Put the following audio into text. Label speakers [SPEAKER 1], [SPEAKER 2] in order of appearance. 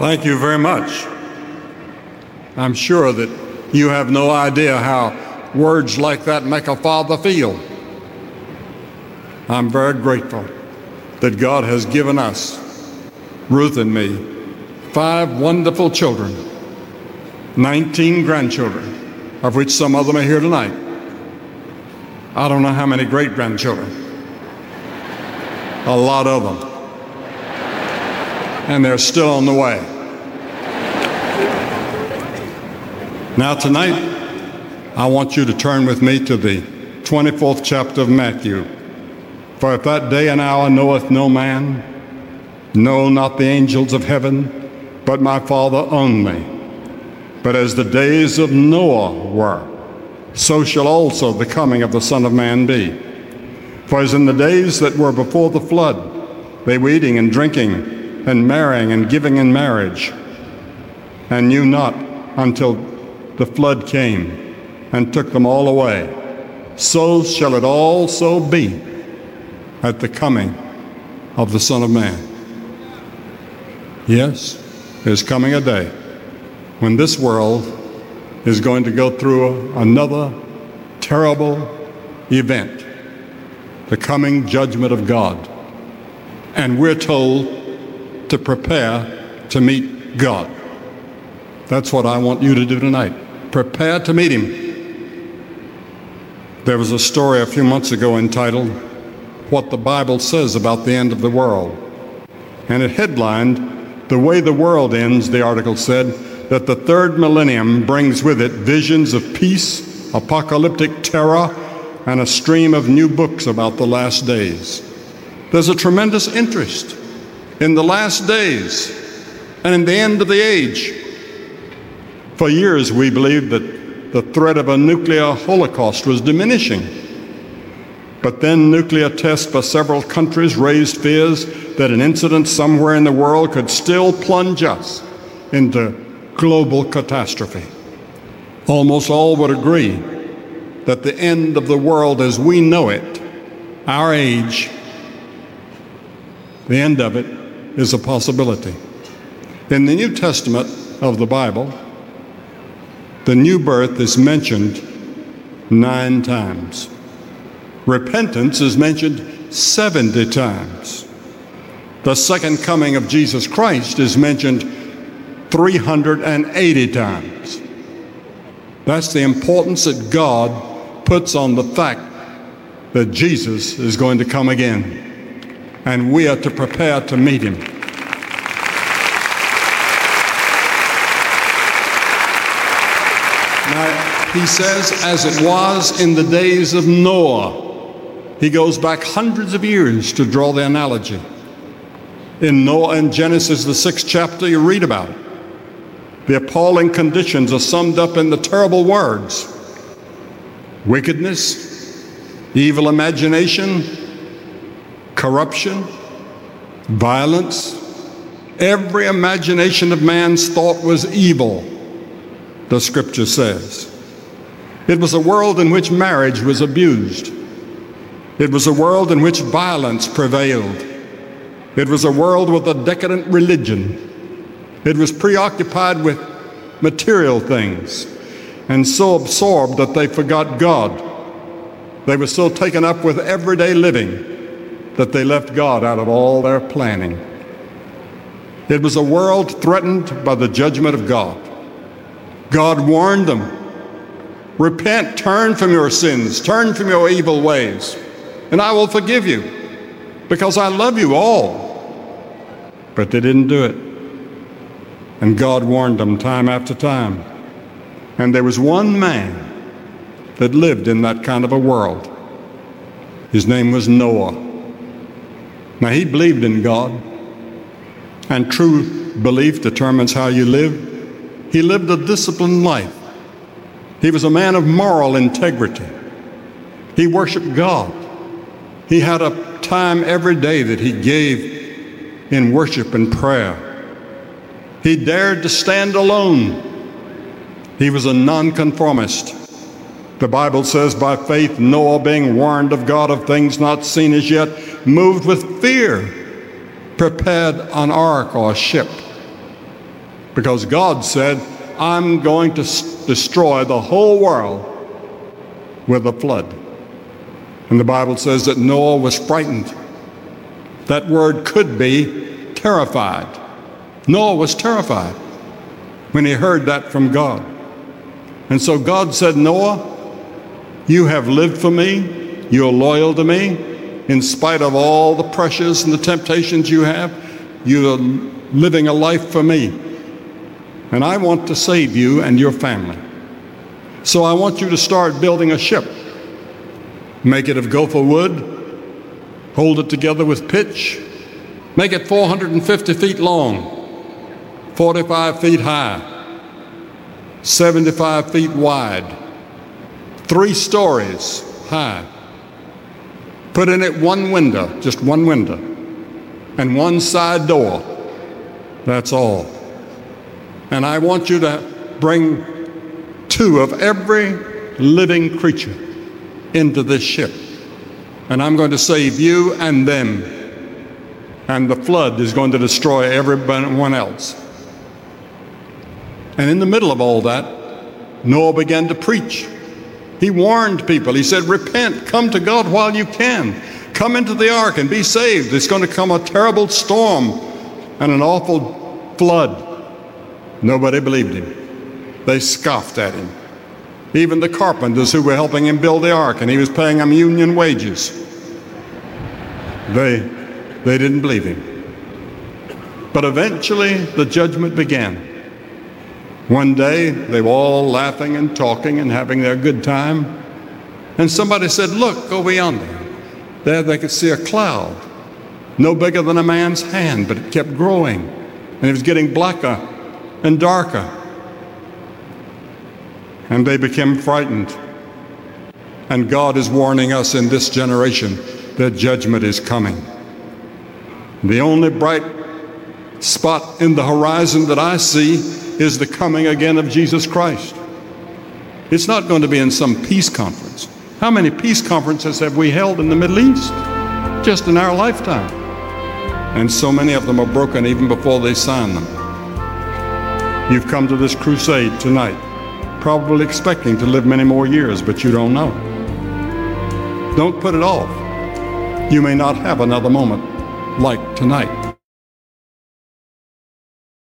[SPEAKER 1] Thank you very much. I'm sure that you have no idea how words like that make a father feel. I'm very grateful that God has given us, Ruth and me, five wonderful children, 19 grandchildren, of which some of them are here tonight. I don't know how many great grandchildren. A lot of them. And they're still on the way. Now, tonight, I want you to turn with me to the 24th chapter of Matthew. For if that day and hour knoweth no man, no, not the angels of heaven, but my Father only. But as the days of Noah were, so shall also the coming of the Son of Man be. For as in the days that were before the flood, they were eating and drinking, and marrying and giving in marriage, and knew not until the flood came and took them all away. So shall it also be at the coming of the Son of Man. Yes, there's coming a day when this world is going to go through another terrible event the coming judgment of God. And we're told to prepare to meet God. That's what I want you to do tonight. Prepare to meet Him. There was a story a few months ago entitled, What the Bible Says About the End of the World. And it headlined, The Way the World Ends, the article said, that the third millennium brings with it visions of peace, apocalyptic terror, and a stream of new books about the last days. There's a tremendous interest in the last days and in the end of the age. For years, we believed that the threat of a nuclear holocaust was diminishing. But then nuclear tests by several countries raised fears that an incident somewhere in the world could still plunge us into global catastrophe. Almost all would agree that the end of the world as we know it, our age, the end of it is a possibility. In the New Testament of the Bible, the new birth is mentioned nine times. Repentance is mentioned 70 times. The second coming of Jesus Christ is mentioned 380 times. That's the importance that God puts on the fact that Jesus is going to come again. And we are to prepare to meet him. Now, he says, as it was in the days of Noah. He goes back hundreds of years to draw the analogy. In Noah in Genesis, the sixth chapter, you read about it. The appalling conditions are summed up in the terrible words wickedness, evil imagination, corruption, violence. Every imagination of man's thought was evil, the scripture says. It was a world in which marriage was abused. It was a world in which violence prevailed. It was a world with a decadent religion. It was preoccupied with material things and so absorbed that they forgot God. They were so taken up with everyday living that they left God out of all their planning. It was a world threatened by the judgment of God. God warned them Repent, turn from your sins, turn from your evil ways, and I will forgive you because I love you all. But they didn't do it. And God warned them time after time. And there was one man that lived in that kind of a world. His name was Noah. Now, he believed in God, and true belief determines how you live. He lived a disciplined life. He was a man of moral integrity. He worshiped God. He had a time every day that he gave in worship and prayer. He dared to stand alone. He was a nonconformist. The Bible says, by faith, Noah, being warned of God of things not seen as yet, moved with fear, prepared an ark or a ship Because God said, I'm going to s- destroy the whole world with a flood. And the Bible says that Noah was frightened. That word could be terrified. Noah was terrified when he heard that from God. And so God said, Noah, you have lived for me, you're loyal to me, in spite of all the pressures and the temptations you have, you're living a life for me. And I want to save you and your family. So I want you to start building a ship. Make it of gopher wood, hold it together with pitch, make it 450 feet long, 45 feet high, 75 feet wide, three stories high. Put in it one window, just one window, and one side door. That's all. And I want you to bring two of every living creature into this ship. And I'm going to save you and them. And the flood is going to destroy everyone else. And in the middle of all that, Noah began to preach. He warned people. He said, Repent, come to God while you can. Come into the ark and be saved. It's going to come a terrible storm and an awful flood. Nobody believed him. They scoffed at him. Even the carpenters who were helping him build the ark, and he was paying them union wages, they, they didn't believe him. But eventually, the judgment began. One day, they were all laughing and talking and having their good time. And somebody said, Look, over yonder. There they could see a cloud, no bigger than a man's hand, but it kept growing. And it was getting blacker and darker. And they became frightened. And God is warning us in this generation that judgment is coming. The only bright spot in the horizon that I see is the coming again of Jesus Christ. It's not going to be in some peace conference. How many peace conferences have we held in the Middle East just in our lifetime? And so many of them are broken even before they sign them. You've come to this crusade tonight, probably expecting to live many more years, but you don't know. Don't put it off. You may not have another moment like tonight.